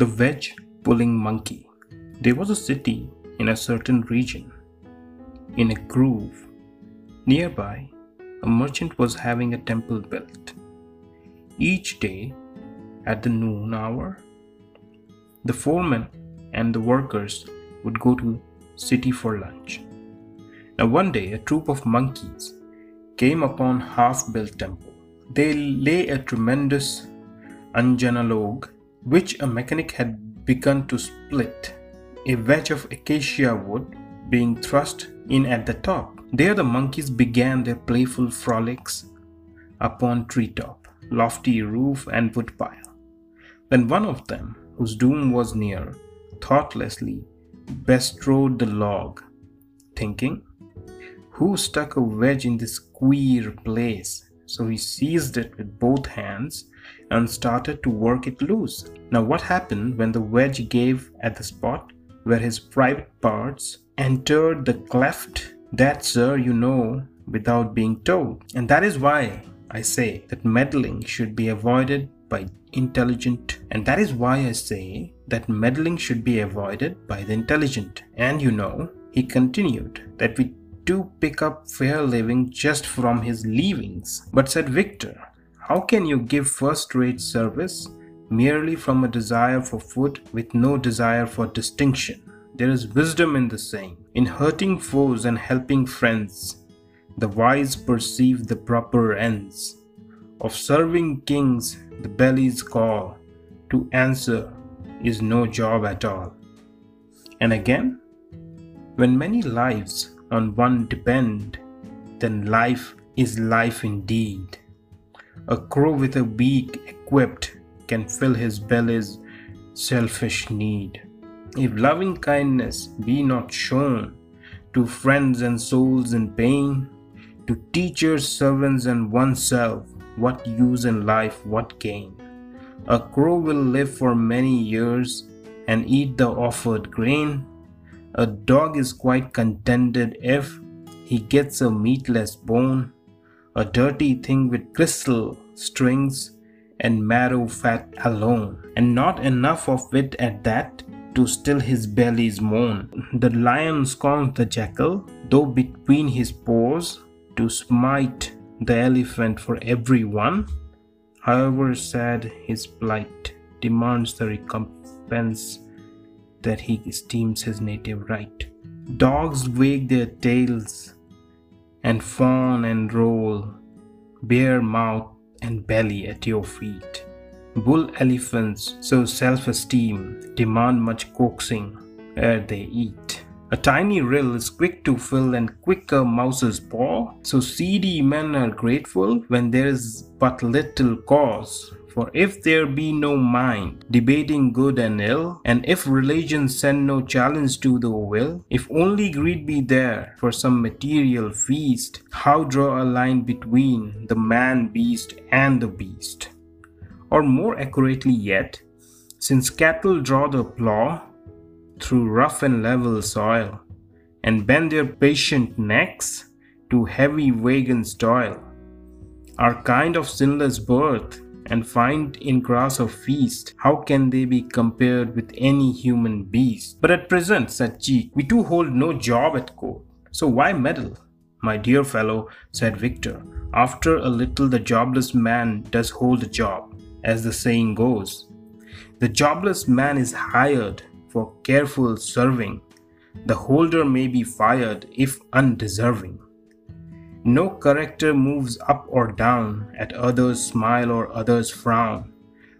The Wedge Pulling Monkey. There was a city in a certain region. In a grove nearby, a merchant was having a temple built. Each day, at the noon hour, the foreman and the workers would go to city for lunch. Now one day a troop of monkeys came upon half-built temple. They lay a tremendous anjana log which a mechanic had begun to split, a wedge of acacia wood being thrust in at the top. There the monkeys began their playful frolics upon treetop, lofty roof and woodpile. Then one of them, whose doom was near, thoughtlessly bestrode the log, thinking, Who stuck a wedge in this queer place? So he seized it with both hands and started to work it loose. Now, what happened when the wedge gave at the spot where his private parts entered the cleft? That, sir, you know without being told. And that is why I say that meddling should be avoided by intelligent and that is why I say that meddling should be avoided by the intelligent. And you know, he continued that we do pick up fair living just from his leavings. But said Victor, how can you give first rate service merely from a desire for food with no desire for distinction? There is wisdom in the saying. In hurting foes and helping friends, the wise perceive the proper ends. Of serving kings, the belly's call to answer is no job at all. And again, when many lives on one depend, then life is life indeed. A crow with a beak equipped can fill his belly's selfish need. If loving kindness be not shown to friends and souls in pain, to teachers, servants, and oneself, what use in life, what gain? A crow will live for many years and eat the offered grain. A dog is quite contented if he gets a meatless bone, a dirty thing with crystal strings and marrow fat alone, and not enough of it at that to still his belly's moan. The lion scorns the jackal, though between his paws, to smite the elephant for every one. However sad his plight, demands the recompense that he esteems his native right. Dogs wag their tails and fawn and roll, bare mouth and belly at your feet. Bull elephants, so self esteem, demand much coaxing ere they eat. A tiny rill is quick to fill and quicker mouse's paw, so seedy men are grateful when there is but little cause. For if there be no mind, debating good and ill, and if religion send no challenge to the will, if only greed be there for some material feast, how draw a line between the man beast and the beast? Or more accurately yet, since cattle draw the plough, through rough and level soil, and bend their patient necks to heavy wagons' toil, are kind of sinless birth, and find in grass a feast, how can they be compared with any human beast? But at present, said Cheek, we too hold no job at court, so why meddle? My dear fellow, said Victor, after a little the jobless man does hold a job, as the saying goes. The jobless man is hired for careful serving, the holder may be fired if undeserving. No character moves up or down at others' smile or others' frown,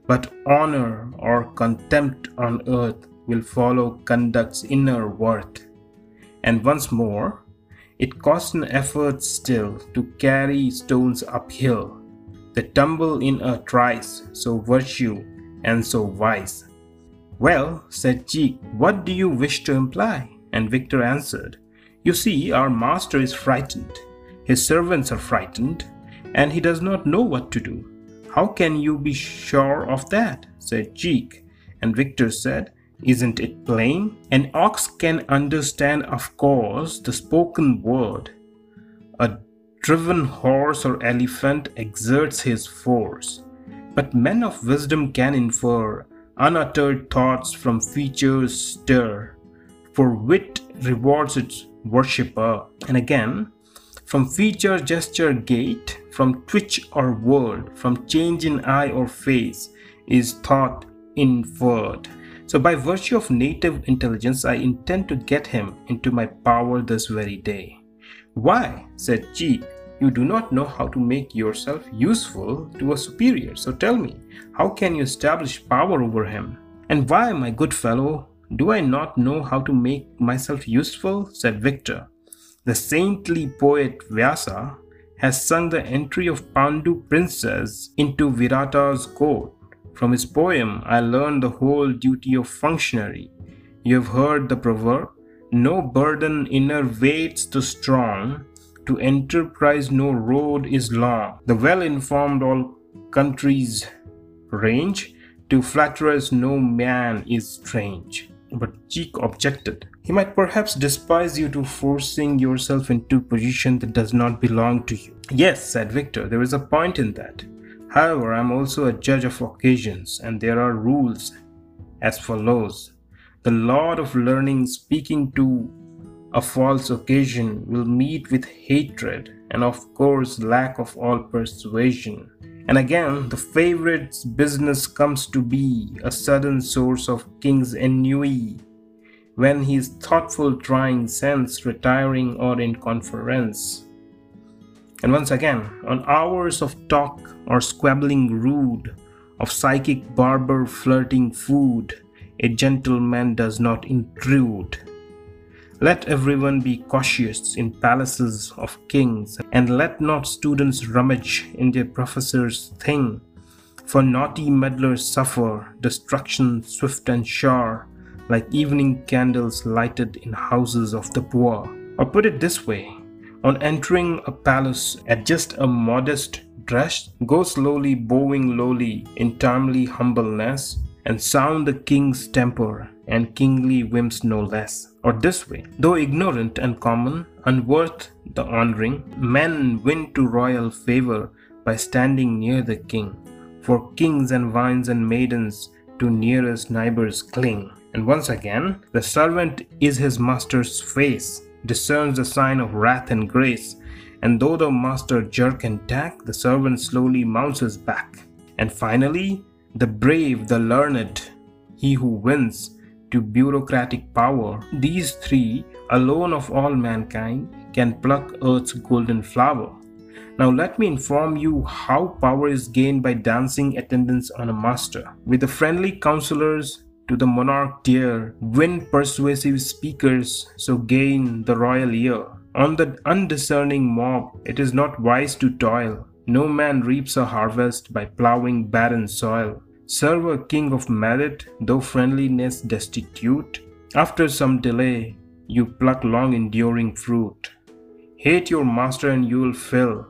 but honor or contempt on earth will follow conduct's inner worth. And once more, it costs an effort still to carry stones uphill, that tumble in a trice, so virtue and so vice well, said Cheek, what do you wish to imply? And Victor answered, You see, our master is frightened. His servants are frightened, and he does not know what to do. How can you be sure of that? said Cheek. And Victor said, Isn't it plain? An ox can understand, of course, the spoken word. A driven horse or elephant exerts his force. But men of wisdom can infer unuttered thoughts from features stir, for wit rewards its worshipper. And again, from feature, gesture, gait, from twitch or word, from change in eye or face, is thought inferred. So, by virtue of native intelligence, I intend to get him into my power this very day. Why? said Cheek. You do not know how to make yourself useful to a superior. So tell me, how can you establish power over him? And why, my good fellow, do I not know how to make myself useful? said Victor. The saintly poet Vyasa has sung the entry of Pandu princess into Virata's court. From his poem, I learned the whole duty of functionary. You have heard the proverb, no burden inner weights the strong, to enterprise no road is long. The well informed all countries range, to flatterers no man is strange. But Cheek objected. He might perhaps despise you to forcing yourself into a position that does not belong to you. Yes, said Victor, there is a point in that. However, I am also a judge of occasions, and there are rules as follows. The Lord of Learning speaking to a false occasion will meet with hatred and of course lack of all persuasion. And again, the favorite's business comes to be a sudden source of king's ennui when he is thoughtful trying sense retiring or in conference. And once again, on hours of talk or squabbling rude, of psychic barber flirting food, a gentleman does not intrude. Let everyone be cautious in palaces of kings, and let not students rummage in their professors' thing. For naughty meddlers suffer destruction swift and sure, like evening candles lighted in houses of the poor. Or put it this way on entering a palace at just a modest dress, go slowly, bowing lowly in timely humbleness, and sound the king's temper and kingly whims no less. Or this way, though ignorant and common, unworth the honoring, men win to royal favor by standing near the king. For kings and vines and maidens to nearest neighbors cling. And once again, the servant is his master's face, discerns the sign of wrath and grace, and though the master jerk and tack, the servant slowly mounts his back. And finally, the brave, the learned, he who wins, to bureaucratic power, these three, alone of all mankind, can pluck earth's golden flower. Now let me inform you how power is gained by dancing attendance on a master. With the friendly counselors to the monarch dear, win persuasive speakers, so gain the royal ear. On the undiscerning mob, it is not wise to toil. No man reaps a harvest by ploughing barren soil. Serve a king of merit, though friendliness destitute. After some delay, you pluck long enduring fruit. Hate your master and you'll fill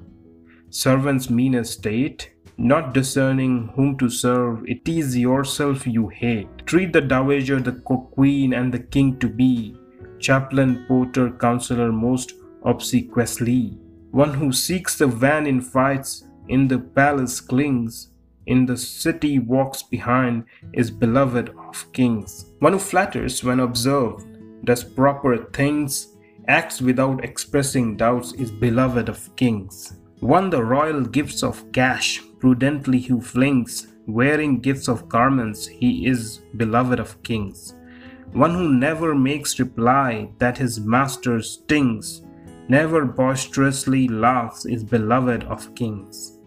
servant's mean estate. Not discerning whom to serve, it is yourself you hate. Treat the dowager, the queen, and the king to be chaplain, porter, counselor most obsequiously. One who seeks the van in fights, in the palace clings in the city walks behind is beloved of kings. One who flatters when observed, does proper things, acts without expressing doubts is beloved of kings. One the royal gifts of cash, prudently who flings, wearing gifts of garments, he is beloved of kings. One who never makes reply that his master stings, never boisterously laughs is beloved of kings.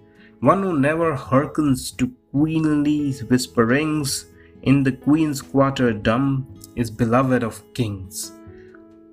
One who never hearkens to queenly whisperings, in the queen's quarter dumb, is beloved of kings.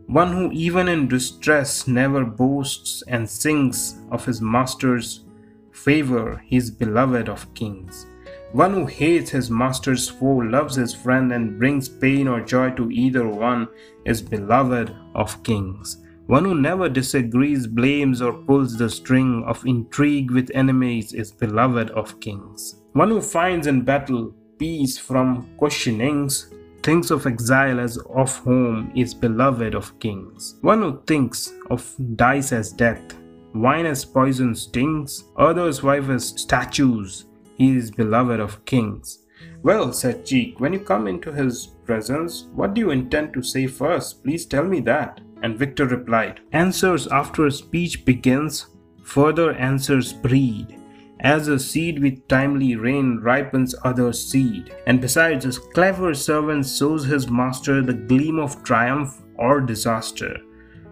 One who even in distress never boasts and sings of his master's favor, he is beloved of kings. One who hates his master's foe, loves his friend, and brings pain or joy to either one, is beloved of kings. One who never disagrees, blames, or pulls the string of intrigue with enemies is beloved of kings. One who finds in battle peace from questionings, thinks of exile as of home, is beloved of kings. One who thinks of dice as death, wine as poison stings, others' wife as statues, he is beloved of kings. Well, said Cheek, when you come into his presence, what do you intend to say first? Please tell me that. And Victor replied, Answers after a speech begins, further answers breed. As a seed with timely rain ripens other seed, and besides, a clever servant shows his master the gleam of triumph or disaster.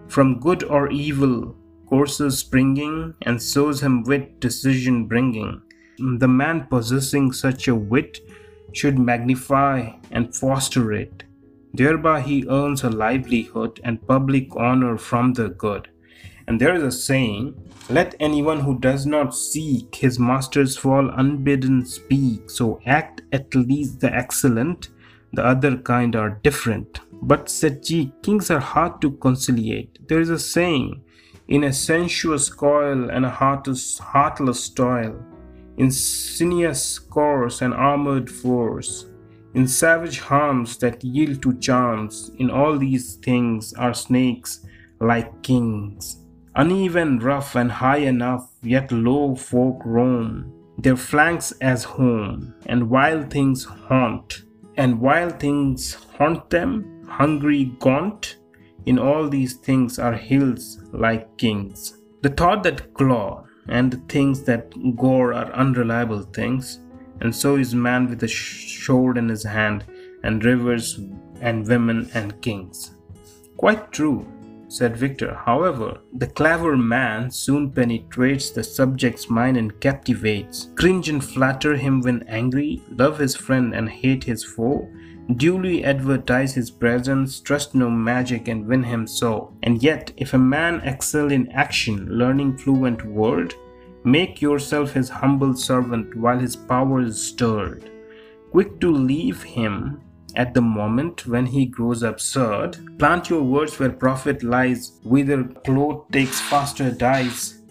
From good or evil, courses springing, and shows him wit decision bringing. The man possessing such a wit should magnify and foster it. Thereby he earns a livelihood and public honor from the good. And there is a saying, Let anyone who does not seek his master's fall unbidden speak, so act at least the excellent, the other kind are different. But said Cheek, kings are hard to conciliate. There is a saying, in a sensuous coil and a heartless, heartless toil, in sinuous course and armored force, in savage harms that yield to charms, in all these things are snakes like kings. Uneven, rough, and high enough, yet low folk roam, their flanks as home, and wild things haunt. And wild things haunt them, hungry, gaunt, in all these things are hills like kings. The thought that claw and the things that gore are unreliable things, and so is man with a sword in his hand, and rivers and women and kings. Quite true, said Victor. However, the clever man soon penetrates the subject's mind and captivates. Cringe and flatter him when angry, love his friend and hate his foe, duly advertise his presence, trust no magic and win him so. And yet, if a man excel in action, learning fluent word, make yourself his humble servant while his power is stirred. Quick to leave him at the moment when he grows absurd. Plant your words where profit lies, whither cloth takes faster dies.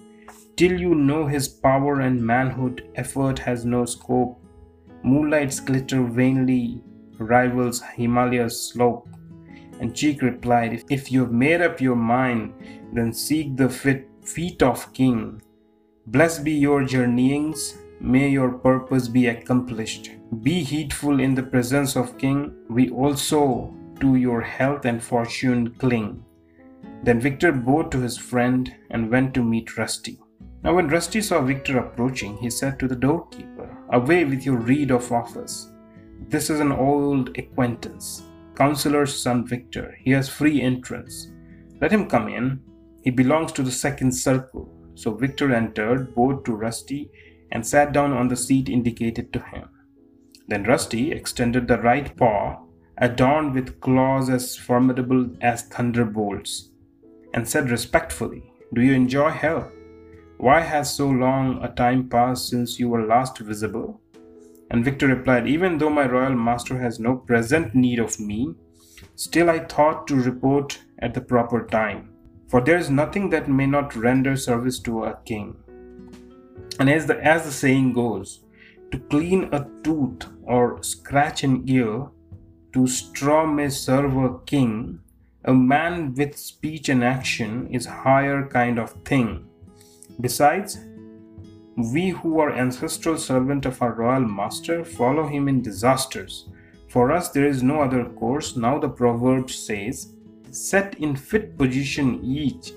Till you know his power and manhood, effort has no scope. Moonlights glitter vainly, rivals Himalaya's slope. And Cheek replied, If you've made up your mind, then seek the fit feet of king. Blessed be your journeyings, may your purpose be accomplished. Be heedful in the presence of king, we also to your health and fortune cling. Then Victor bowed to his friend and went to meet Rusty. Now when Rusty saw Victor approaching, he said to the doorkeeper, Away with your reed of office. This is an old acquaintance, Councillor's son Victor. He has free entrance. Let him come in. He belongs to the second circle. So Victor entered, bowed to Rusty, and sat down on the seat indicated to him. Then Rusty extended the right paw, adorned with claws as formidable as thunderbolts, and said respectfully, Do you enjoy health? Why has so long a time passed since you were last visible? And Victor replied, Even though my royal master has no present need of me, still I thought to report at the proper time. For there is nothing that may not render service to a king. And as the, as the saying goes, to clean a tooth or scratch an ear, to straw may serve a king, a man with speech and action is higher kind of thing. Besides, we who are ancestral servant of our royal master follow him in disasters. For us there is no other course. Now the proverb says, Set in fit position each,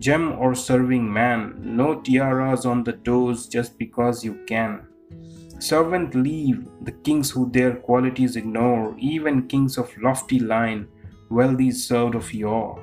gem or serving man, no tiaras on the toes just because you can. Servant leave the kings who their qualities ignore, even kings of lofty line, wealthy served of yore.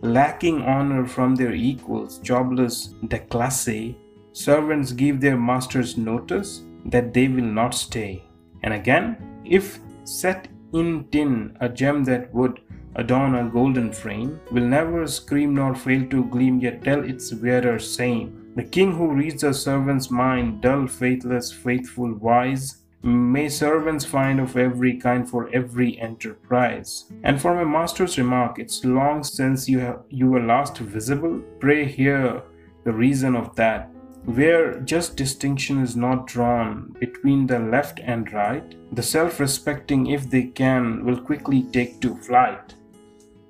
Lacking honor from their equals, jobless, déclassé, servants give their masters notice that they will not stay. And again, if set in tin a gem that would adorn a golden frame, will never scream nor fail to gleam, yet tell its wearer same. The king who reads a servant's mind, dull, faithless, faithful, wise, may servants find of every kind for every enterprise. And for my master's remark, it's long since you have you were last visible. Pray hear the reason of that where just distinction is not drawn between the left and right, the self respecting, if they can, will quickly take to flight.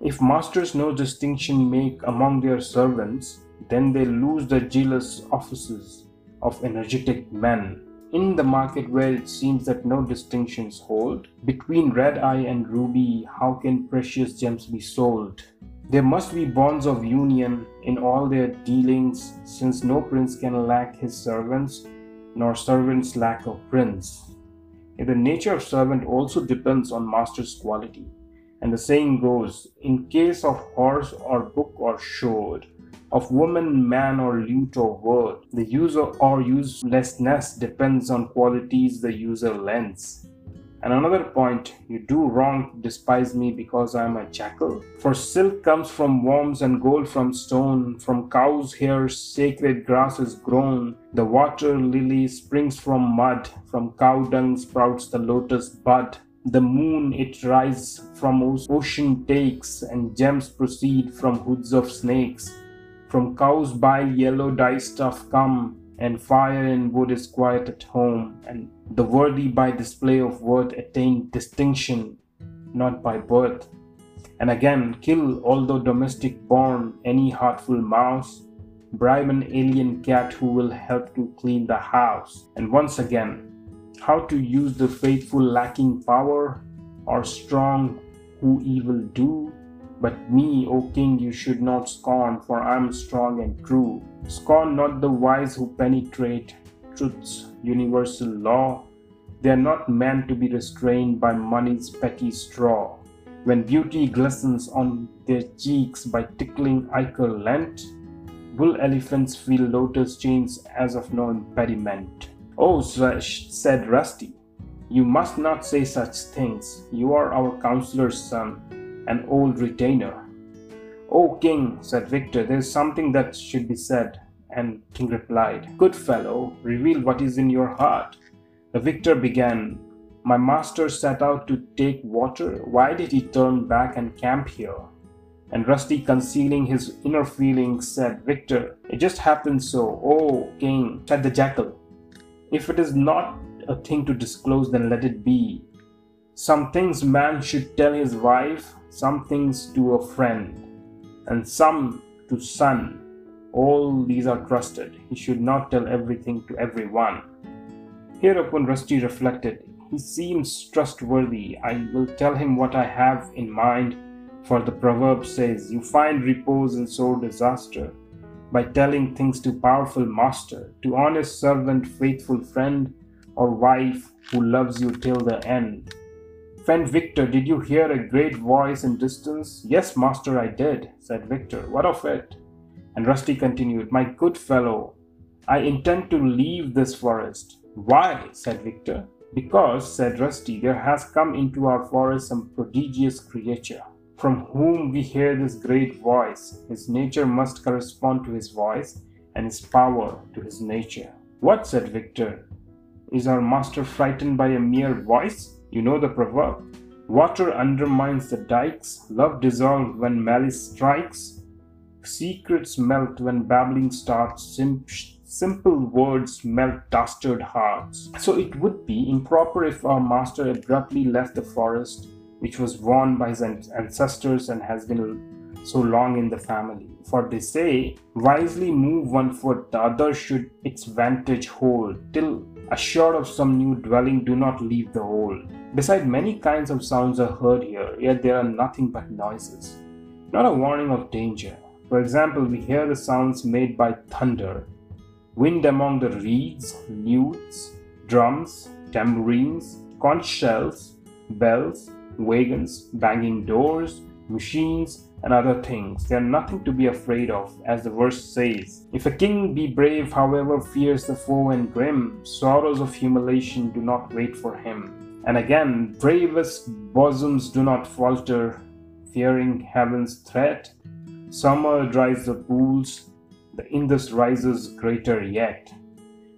If masters no distinction make among their servants, then they lose the jealous offices of energetic men. in the market where it seems that no distinctions hold. Between red eye and ruby, how can precious gems be sold? There must be bonds of union in all their dealings, since no prince can lack his servants, nor servants lack a prince. If the nature of servant also depends on master's quality, and the saying goes, in case of horse or book or sword, of woman, man, or lute or word, the user or uselessness depends on qualities the user lends. And another point, you do wrong despise me because I am a jackal. For silk comes from worms and gold from stone, from cows' hair sacred grass is grown. The water lily springs from mud, from cow dung sprouts the lotus bud. The moon it rises from ocean takes, and gems proceed from hoods of snakes. From cows' bile yellow dye stuff come, and fire in wood is quiet at home, and the worthy by display of worth attain distinction, not by birth. And again, kill, although domestic born, any heartful mouse, bribe an alien cat who will help to clean the house. And once again, how to use the faithful lacking power, or strong who evil do, but me, O king, you should not scorn, for I am strong and true. Scorn not the wise who penetrate truth's universal law. They are not meant to be restrained by money's petty straw. When beauty glistens on their cheeks by tickling ichor lent, bull elephants feel lotus chains as of no impediment. Oh, said Rusty, you must not say such things. You are our counselor's son an old retainer. Oh, king, said Victor, there is something that should be said. And king replied, Good fellow, reveal what is in your heart. The victor began, My master set out to take water. Why did he turn back and camp here? And Rusty, concealing his inner feelings, said, Victor, it just happened so. Oh, king, said the jackal. If it is not a thing to disclose, then let it be. Some things man should tell his wife, some things to a friend, and some to son. All these are trusted. He should not tell everything to everyone. Hereupon Rusty reflected, He seems trustworthy. I will tell him what I have in mind, for the proverb says, You find repose in sore disaster by telling things to powerful master, to honest servant, faithful friend, or wife who loves you till the end. Friend Victor, did you hear a great voice in distance? Yes, master, I did, said Victor. What of it? And Rusty continued, My good fellow, I intend to leave this forest. Why? said Victor. Because, said Rusty, there has come into our forest some prodigious creature, from whom we hear this great voice. His nature must correspond to his voice, and his power to his nature. What? said Victor. Is our master frightened by a mere voice? You know the proverb water undermines the dikes, love dissolves when malice strikes, secrets melt when babbling starts, sim- simple words melt dastard hearts. So it would be improper if our master abruptly left the forest, which was worn by his ancestors and has been so long in the family. For they say, wisely move one foot, the other should its vantage hold, till assured of some new dwelling, do not leave the old. Beside many kinds of sounds are heard here, yet there are nothing but noises. Not a warning of danger. For example, we hear the sounds made by thunder, wind among the reeds, lutes, drums, tambourines, conch shells, bells, wagons, banging doors, machines, and other things. They are nothing to be afraid of, as the verse says. If a king be brave, however fears the foe and grim, sorrows of humiliation do not wait for him. And again, bravest bosoms do not falter, fearing heaven's threat. Summer dries the pools, the Indus rises greater yet.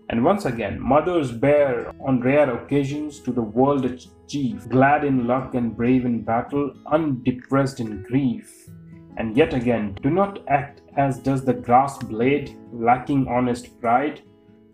And once again, mothers bear on rare occasions to the world a chief, glad in luck and brave in battle, undepressed in grief. And yet again, do not act as does the grass blade, lacking honest pride,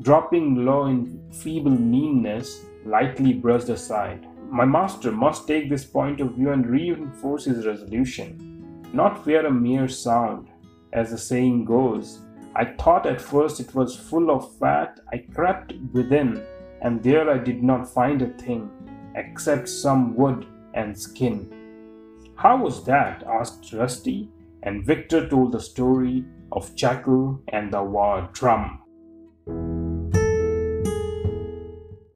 dropping low in feeble meanness, lightly brushed aside. My master must take this point of view and reinforce his resolution, not fear a mere sound, as the saying goes, I thought at first it was full of fat. I crept within and there I did not find a thing except some wood and skin. How was that? asked Rusty, and Victor told the story of Jackal and the war drum.